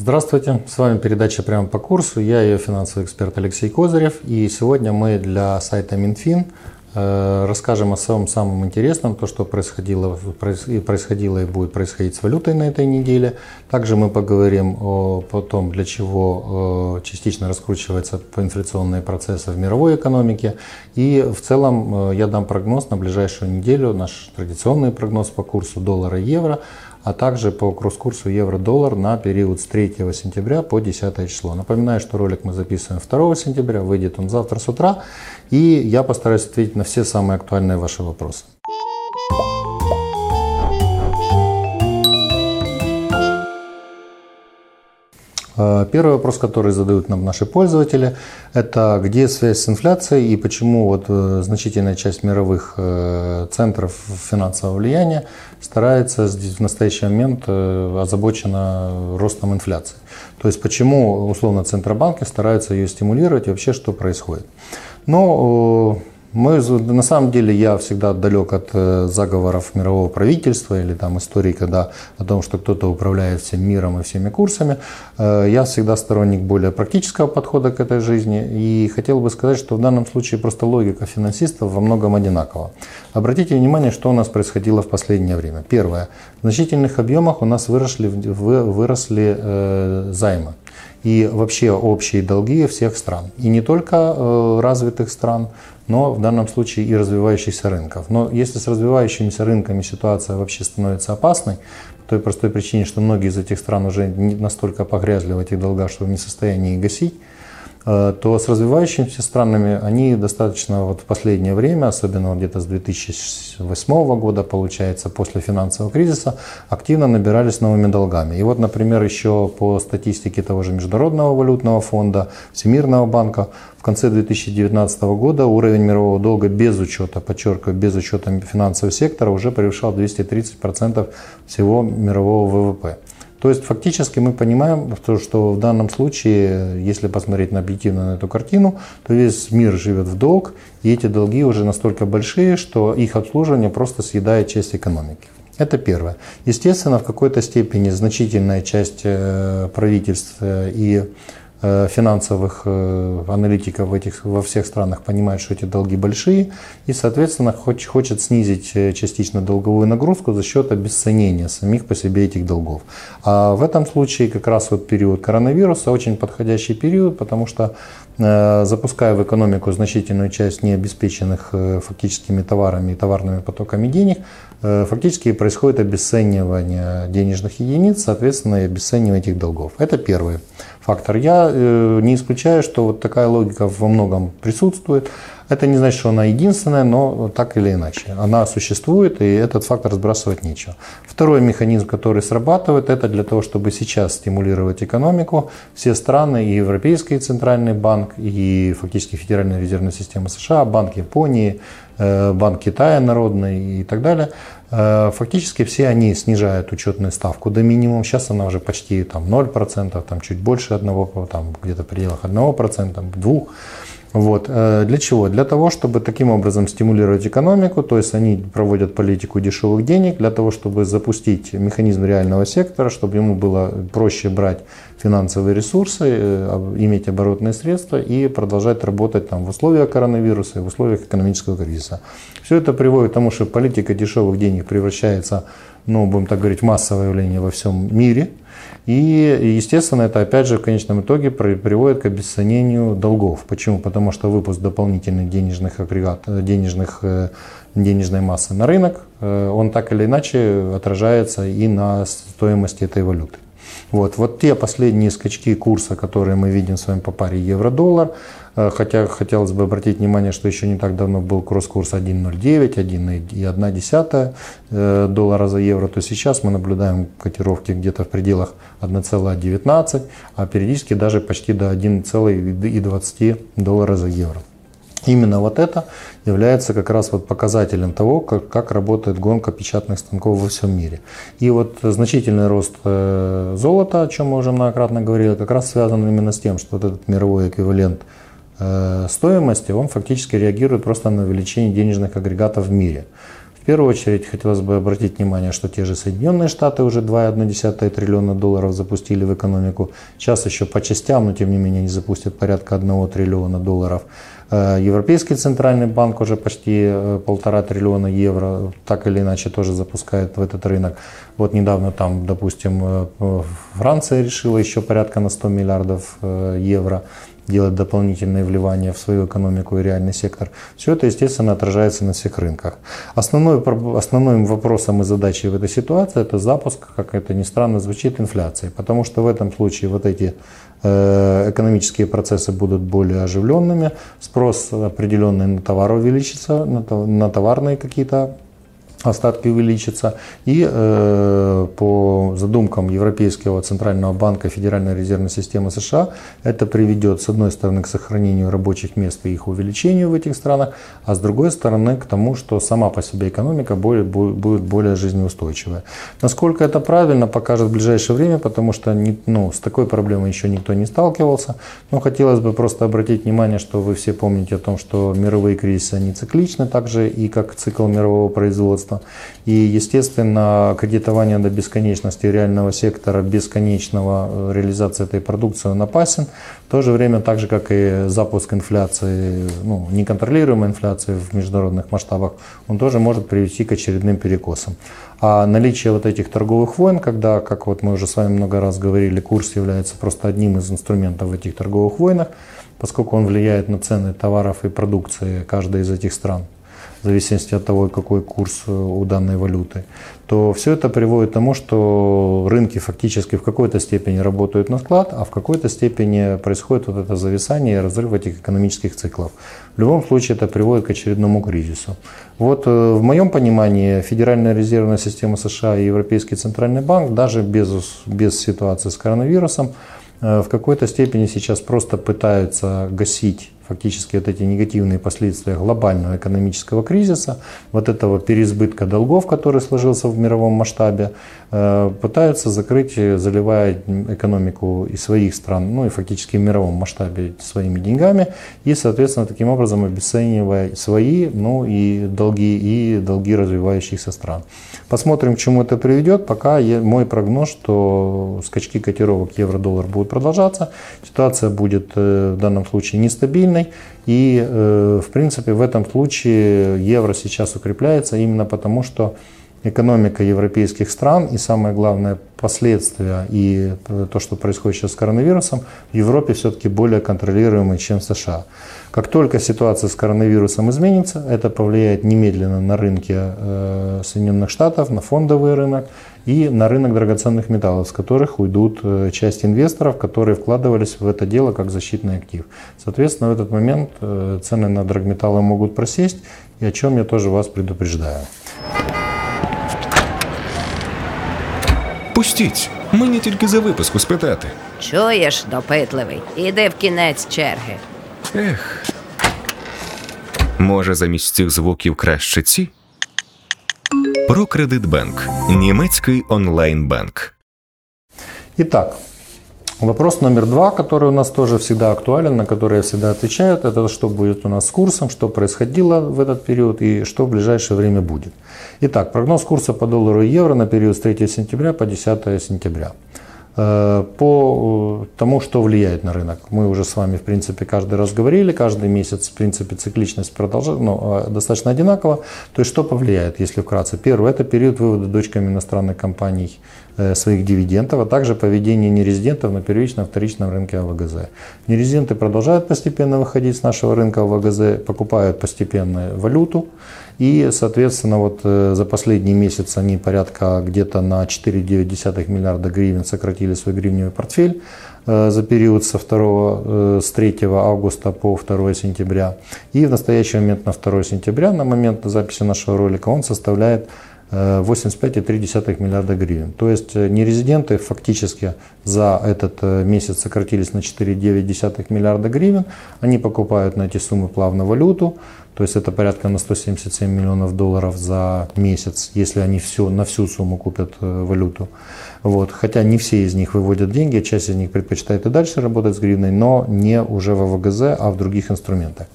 Здравствуйте, с вами передача «Прямо по курсу». Я ее финансовый эксперт Алексей Козырев. И сегодня мы для сайта Минфин э, расскажем о самом самом интересном, то, что происходило, происходило и будет происходить с валютой на этой неделе. Также мы поговорим о, о том, для чего э, частично раскручиваются инфляционные процессы в мировой экономике. И в целом э, я дам прогноз на ближайшую неделю, наш традиционный прогноз по курсу доллара и евро – а также по кросс-курсу евро-доллар на период с 3 сентября по 10 число. Напоминаю, что ролик мы записываем 2 сентября, выйдет он завтра с утра, и я постараюсь ответить на все самые актуальные ваши вопросы. Первый вопрос, который задают нам наши пользователи, это где связь с инфляцией и почему вот э, значительная часть мировых э, центров финансового влияния старается в настоящий момент озабочена ростом инфляции. То есть почему условно центробанки стараются ее стимулировать и вообще что происходит. Но мы, на самом деле я всегда далек от э, заговоров мирового правительства или там истории, когда о том, что кто-то управляет всем миром и всеми курсами. Э, я всегда сторонник более практического подхода к этой жизни и хотел бы сказать, что в данном случае просто логика финансистов во многом одинакова. Обратите внимание, что у нас происходило в последнее время. Первое. В значительных объемах у нас выросли, выросли э, займы и вообще общие долги всех стран. И не только развитых стран, но в данном случае и развивающихся рынков. Но если с развивающимися рынками ситуация вообще становится опасной, по той простой причине, что многие из этих стран уже не настолько погрязли в этих долгах, что в состоянии их гасить, Э, то с развивающимися странами они достаточно вот в последнее время, особенно где-то с 2008 года, получается, после финансового кризиса, активно набирались новыми долгами. И вот, например, еще по статистике того же Международного валютного фонда, Всемирного банка, в конце 2019 года уровень мирового долга без учета, подчеркиваю, без учета финансового сектора уже превышал 230% всего мирового ВВП. То есть фактически мы понимаем, что в данном случае, если посмотреть на объективно на эту картину, то весь мир живет в долг, и эти долги уже настолько большие, что их обслуживание просто съедает часть экономики. Это первое. Естественно, в какой-то степени значительная часть э, правительств э, и финансовых э, аналитиков в этих, во всех странах понимают, что эти долги большие, и, соответственно, хочет, хочет снизить э, частично долговую нагрузку за счет обесценения самих по себе этих долгов. А в этом случае как раз вот период коронавируса очень подходящий период, потому что запуская в экономику значительную часть необеспеченных фактическими товарами и товарными потоками денег, фактически происходит обесценивание денежных единиц, соответственно, и обесценивание этих долгов. Это первое фактор. Я э, не исключаю, что вот такая логика во многом присутствует. Это не значит, что она единственная, но так или иначе. Она существует, и этот фактор сбрасывать нечего. Второй механизм, который срабатывает, это для того, чтобы сейчас стимулировать экономику. Все страны, и Европейский центральный банк, и фактически Федеральная резервная система США, Банк Японии, э, Банк Китая народный и так далее – фактически все они снижают учетную ставку до минимума. Сейчас она уже почти там, 0%, там, чуть больше одного, там, где-то в пределах 1%, 2%. Вот. Э, для чего? Для того, чтобы таким образом стимулировать экономику, то есть они проводят политику дешевых денег, для того, чтобы запустить механизм реального сектора, чтобы ему было проще брать финансовые ресурсы, э, иметь оборотные средства и продолжать работать там, в условиях коронавируса и в условиях экономического кризиса. Все это приводит к тому, что политика дешевых денег превращается, ну, будем так говорить, массовое явление во всем мире – и, естественно, это опять же в конечном итоге приводит к обесценению долгов. Почему? Потому что выпуск дополнительных денежных агрегат, э, денежных, э, денежной массы на рынок, э, он так или иначе отражается и на стоимости этой валюты. Вот, вот те последние скачки курса, которые мы видим с вами по паре евро-доллар, хотя хотелось бы обратить внимание, что еще не так давно был кросс-курс 1.09, 1,1 э, доллара за евро, то сейчас мы наблюдаем котировки где-то в пределах 1,19, а периодически даже почти до 1,20 доллара за евро. Именно вот это является как раз вот показателем того, как, как работает гонка печатных станков во всем мире. И вот значительный рост э, золота, о чем мы уже многократно говорили, как раз связан именно с тем, что вот этот мировой эквивалент э, стоимости, он фактически реагирует просто на увеличение денежных агрегатов в мире. В первую очередь хотелось бы обратить внимание, что те же Соединенные Штаты уже 2,1 триллиона долларов запустили в экономику. Сейчас еще по частям, но тем не менее они запустят порядка 1 триллиона долларов. Э, Европейский центральный банк уже почти э, полтора триллиона евро так или иначе тоже запускает в этот рынок. Вот недавно там, допустим, э, Франция решила еще порядка на 100 миллиардов евро делать дополнительные вливания в свою экономику и реальный сектор. Все это, естественно, отражается на всех рынках. Основной, основным вопросом и задачей в этой ситуации это запуск, как это ни странно звучит, инфляции. Потому что в этом случае вот эти э, экономические процессы будут более оживленными, спрос определенный на товар увеличится, на товарные какие-то остатки увеличатся. И э, по задумкам Европейского Центрального банка Федеральной резервной системы США это приведет, с одной стороны, к сохранению рабочих мест и их увеличению в этих странах, а с другой стороны, к тому, что сама по себе экономика более, будет более жизнеустойчивая. Насколько это правильно, покажет в ближайшее время, потому что не, ну, с такой проблемой еще никто не сталкивался. Но хотелось бы просто обратить внимание, что вы все помните о том, что мировые кризисы, они цикличны, также и как цикл мирового производства производства. И, естественно, кредитование до бесконечности реального сектора, бесконечного э, реализации этой продукции он опасен. В то же время, так же, как и запуск инфляции, ну, неконтролируемой инфляции в международных масштабах, он тоже может привести к очередным перекосам. А наличие вот этих торговых войн, когда, как вот мы уже с вами много раз говорили, курс является просто одним из инструментов в этих торговых войнах, поскольку он влияет на цены товаров и продукции каждой из этих стран в зависимости от того, какой курс э, у данной валюты, то все это приводит к тому, что рынки фактически в какой-то степени работают на склад, а в какой-то степени происходит вот это зависание и разрыв этих экономических циклов. В любом случае это приводит к очередному кризису. Вот э, в моем понимании Федеральная резервная система США и Европейский центральный банк даже без, без ситуации с коронавирусом э, в какой-то степени сейчас просто пытаются гасить фактически вот эти негативные последствия глобального экономического кризиса, вот этого переизбытка долгов, который сложился в мировом масштабе, э, пытаются закрыть, заливая экономику и своих стран, ну и фактически в мировом масштабе своими деньгами, и, соответственно, таким образом обесценивая свои, ну и долги, и долги развивающихся стран. Посмотрим, к чему это приведет. Пока мой прогноз, что скачки котировок евро-доллар будут продолжаться, ситуация будет э, в данном случае нестабильной, стабильной. И, э, в принципе, в этом случае евро сейчас укрепляется именно потому, что экономика европейских стран и самое главное последствия и то, что происходит сейчас с коронавирусом, в Европе все-таки более контролируемые, чем в США. Как только ситуация с коронавирусом изменится, это повлияет немедленно на рынки э, Соединенных Штатов, на фондовый рынок и на рынок драгоценных металлов, с которых уйдут э, часть инвесторов, которые вкладывались в это дело как защитный актив. Соответственно, в этот момент э, цены на драгметаллы могут просесть, и о чем я тоже вас предупреждаю. Пустіть, мені тільки за виписку спитати. Чуєш, допитливий, іди в кінець черги. Ех. Може, замість цих звуків краще ці? Прокредитбанк. Німецький онлайн-банк. Итак, Вопрос номер два, который у нас тоже всегда актуален, на который я всегда отвечаю, это что будет у нас с курсом, что происходило в этот период и что в ближайшее время будет. Итак, прогноз курса по доллару и евро на период с 3 сентября по 10 сентября. Э, по э, тому, что влияет на рынок. Мы уже с вами, в принципе, каждый раз говорили, каждый месяц, в принципе, цикличность продолжает, ну, э, достаточно одинакова. То есть, что повлияет, если вкратце? Первое, это период вывода дочками иностранных компаний своих дивидендов, а также поведение нерезидентов на первичном вторичном рынке АВГЗ. Нерезиденты продолжают постепенно выходить с нашего рынка АВГЗ, покупают постепенно валюту, и, соответственно, вот э, за последний месяц они порядка где-то на 4,9 миллиарда гривен сократили свой гривневый портфель э, за период со 2, э, с 3 августа по 2 сентября. И в настоящий момент на 2 сентября, на момент записи нашего ролика, он составляет 85,3 миллиарда гривен. То есть нерезиденты фактически за этот месяц сократились на 4,9 миллиарда гривен. Они покупают на эти суммы плавно валюту, то есть это порядка на 177 миллионов долларов за месяц, если они все, на всю сумму купят э, валюту. Вот. Хотя не все из них выводят деньги, часть из них предпочитает и дальше работать с гривной, но не уже в ВГЗ, а в других инструментах.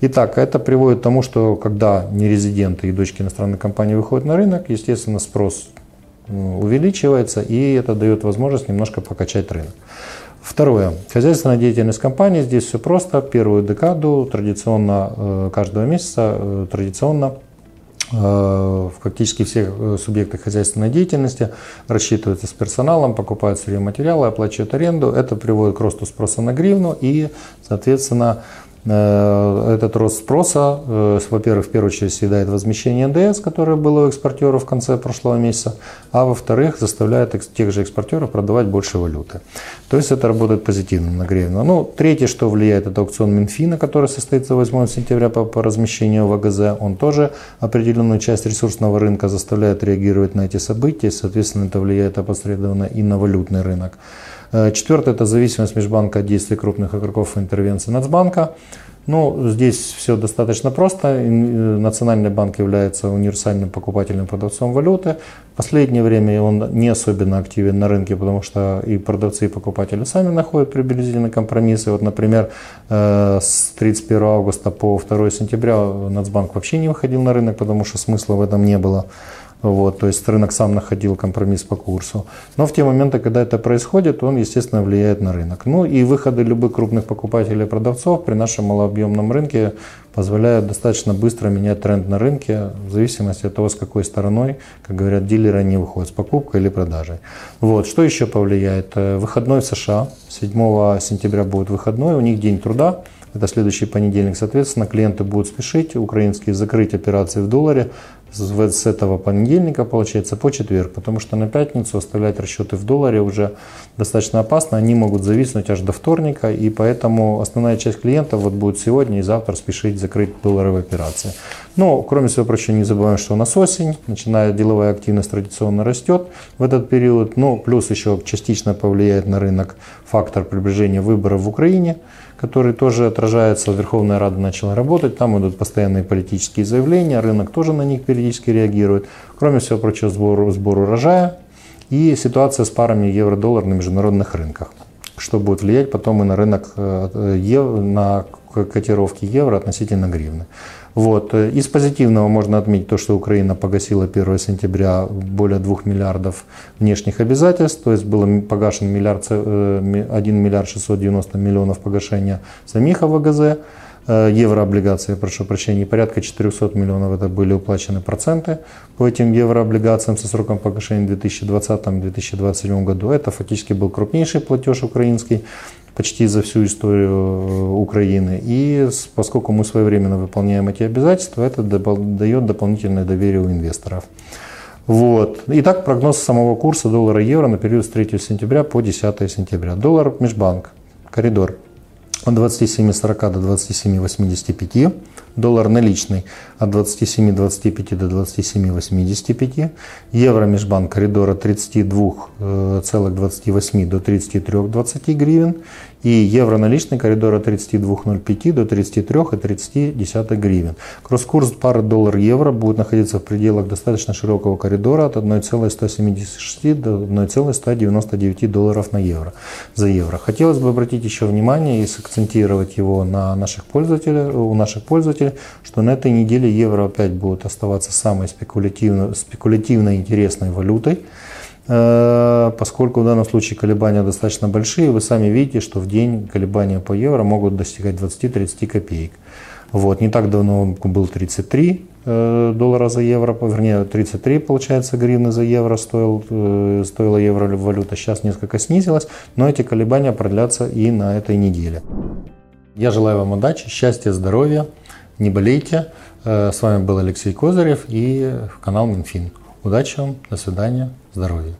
Итак, это приводит к тому, что когда нерезиденты и дочки иностранной компании выходят на рынок, естественно, спрос увеличивается, и это дает возможность немножко покачать рынок. Второе. Хозяйственная деятельность компании. Здесь все просто. Первую декаду традиционно э, каждого месяца э, традиционно э, фактически всех субъектах хозяйственной деятельности рассчитываются с персоналом, покупают сырье материалы, оплачивают аренду. Это приводит к росту спроса на гривну и, соответственно, этот рост спроса, э, во-первых, в первую очередь съедает возмещение НДС, которое было у экспортеров в конце прошлого месяца, а во-вторых, заставляет тех же экспортеров продавать больше валюты. То есть это работает позитивно на гривну. Ну, третье, что влияет, это аукцион Минфина, который состоится 8 сентября по, по размещению в АГЗ. Он тоже определенную часть ресурсного рынка заставляет реагировать на эти события, соответственно, это влияет опосредованно и на валютный рынок. Э, Четвертое – это зависимость межбанка от действий крупных игроков и интервенции Нацбанка. Ну, здесь все достаточно просто. Э, Национальный банк является универсальным покупательным продавцом валюты. В последнее время он не особенно активен на рынке, потому что и продавцы, и покупатели сами находят приблизительно компромиссы. Вот, например, э, с 31 августа по 2 сентября Нацбанк вообще не выходил на рынок, потому что смысла в этом не было. Вот, то есть рынок сам находил компромисс по курсу. Но в те моменты, когда это происходит, он, естественно, влияет на рынок. Ну и выходы любых крупных покупателей и продавцов при нашем малообъемном рынке позволяют достаточно быстро менять тренд на рынке в зависимости от того, с какой стороной, как говорят дилеры, они выходят, с покупкой или продажей. Вот. Что еще повлияет? Э, выходной в США. 7 сентября будет выходной, у них день труда это следующий понедельник. Соответственно, клиенты будут спешить, украинские, закрыть операции в долларе с этого понедельника, получается, по четверг, потому что на пятницу оставлять расчеты в долларе уже достаточно опасно, они могут зависнуть аж до вторника, и поэтому основная часть клиентов вот будет сегодня и завтра спешить закрыть долларовые операции. Но, кроме всего прочего, не забываем, что у нас осень, начиная деловая активность традиционно растет в этот период, ну, плюс еще частично повлияет на рынок фактор приближения выборов в Украине, который тоже отражается, Верховная Рада начала работать, там идут постоянные политические заявления, рынок тоже на них периодически реагирует. Кроме всего прочего, сбор, сбор урожая и ситуация с парами евро-доллар на международных рынках, что будет влиять потом и на рынок, э, на котировки евро относительно гривны. Вот. Из позитивного можно отметить то, что Украина погасила 1 сентября более 2 миллиардов внешних обязательств, то есть было погашен миллиард, 1 э, миллиард 690 миллионов погашения самих АВГЗ, э, еврооблигации, прошу прощения, порядка 400 миллионов это были уплачены проценты по этим еврооблигациям со сроком погашения в 2020-2027 году. Это фактически был крупнейший платеж украинский почти за всю историю э, Украины. И поскольку мы своевременно выполняем эти обязательства, это дает дополнительное доверие у инвесторов. Вот. Итак, прогноз самого курса доллара-евро на период с 3 сентября по 10 сентября. Доллар межбанк, коридор от 27.40 до 27.85 доллар наличный от 27.25 до 27.85, евро межбанк коридора 32,28 до 33,20 гривен и евро наличный коридора 32,05 до 33,30 гривен. Кросс-курс пары доллар-евро будет находиться в пределах достаточно широкого коридора от 1,176 до 1,199 долларов на евро, за евро. Хотелось бы обратить еще внимание и сакцентировать его на наших пользователей, у наших пользователей что на этой неделе евро опять будет оставаться самой спекулятивно, спекулятивно интересной валютой, поскольку в данном случае колебания достаточно большие. Вы сами видите, что в день колебания по евро могут достигать 20-30 копеек. Вот. Не так давно был 33 э, доллара за евро, вернее 33 получается гривны за евро стоил, э, стоила евро валюта, сейчас несколько снизилась, но эти колебания продлятся и на этой неделе. Я желаю вам удачи, счастья, здоровья не болейте. Э, с вами был Алексей Козырев и канал Минфин. Удачи вам, до свидания, здоровья.